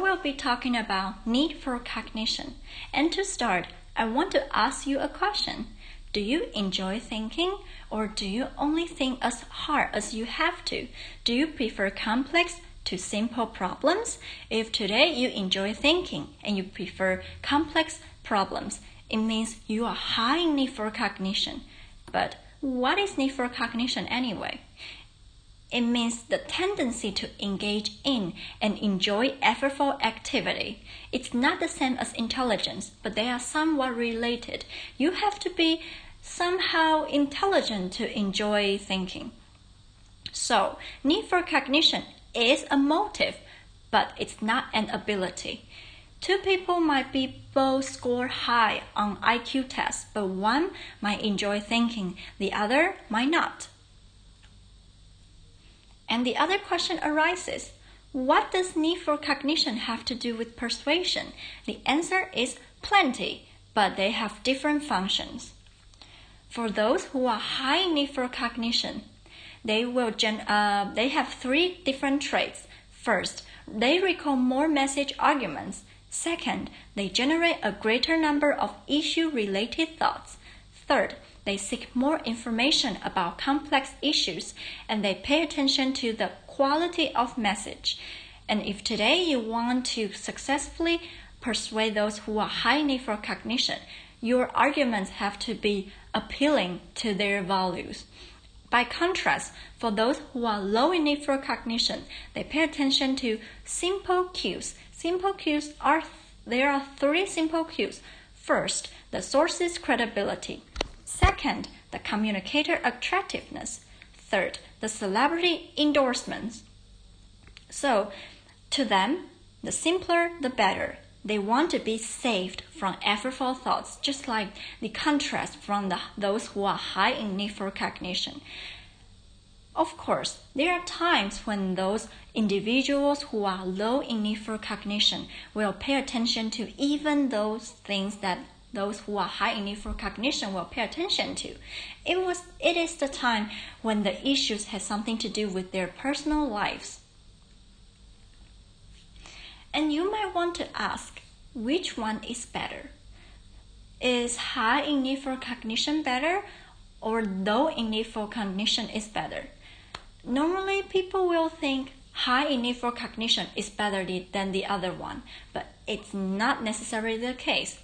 will be talking about need for cognition. And to start, I want to ask you a question. Do you enjoy thinking or do you only think as hard as you have to? Do you prefer complex to simple problems? If today you enjoy thinking and you prefer complex problems, it means you are high in need for cognition. But what is need for cognition anyway? It means the tendency to engage in and enjoy effortful activity. It's not the same as intelligence, but they are somewhat related. You have to be somehow intelligent to enjoy thinking. So, need for cognition is a motive, but it's not an ability. Two people might be both score high on IQ tests, but one might enjoy thinking, the other might not. And the other question arises what does need for cognition have to do with persuasion? The answer is plenty, but they have different functions. For those who are high need for cognition, they will gen- uh, they have three different traits. First, they recall more message arguments. Second, they generate a greater number of issue related thoughts. Third, they seek more information about complex issues and they pay attention to the quality of message. And if today you want to successfully persuade those who are high need for cognition, your arguments have to be appealing to their values. By contrast, for those who are low in need for cognition, they pay attention to simple cues. Simple cues are there are three simple cues. First, the source's credibility. Second, the communicator attractiveness. Third, the celebrity endorsements. So, to them, the simpler the better. They want to be saved from effortful thoughts, just like the contrast from the, those who are high in need for cognition. Of course, there are times when those individuals who are low in need for cognition will pay attention to even those things that those who are high in need for cognition will pay attention to. It was it is the time when the issues have something to do with their personal lives. And you might want to ask, which one is better? Is high in need for cognition better or low in need for cognition is better? Normally people will think high in need for cognition is better than the other one, but it's not necessarily the case.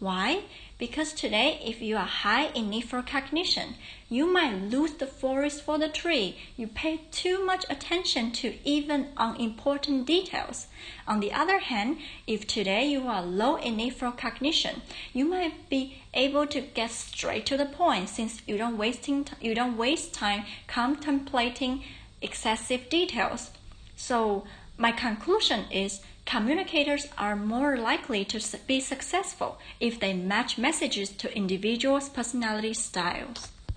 Why? Because today, if you are high in need for cognition, you might lose the forest for the tree. You pay too much attention to even unimportant details. On the other hand, if today you are low in need for cognition, you might be able to get straight to the point since you don't wasting you don't waste time contemplating excessive details. So my conclusion is communicators are more likely to be successful if they match messages to individuals' personality styles.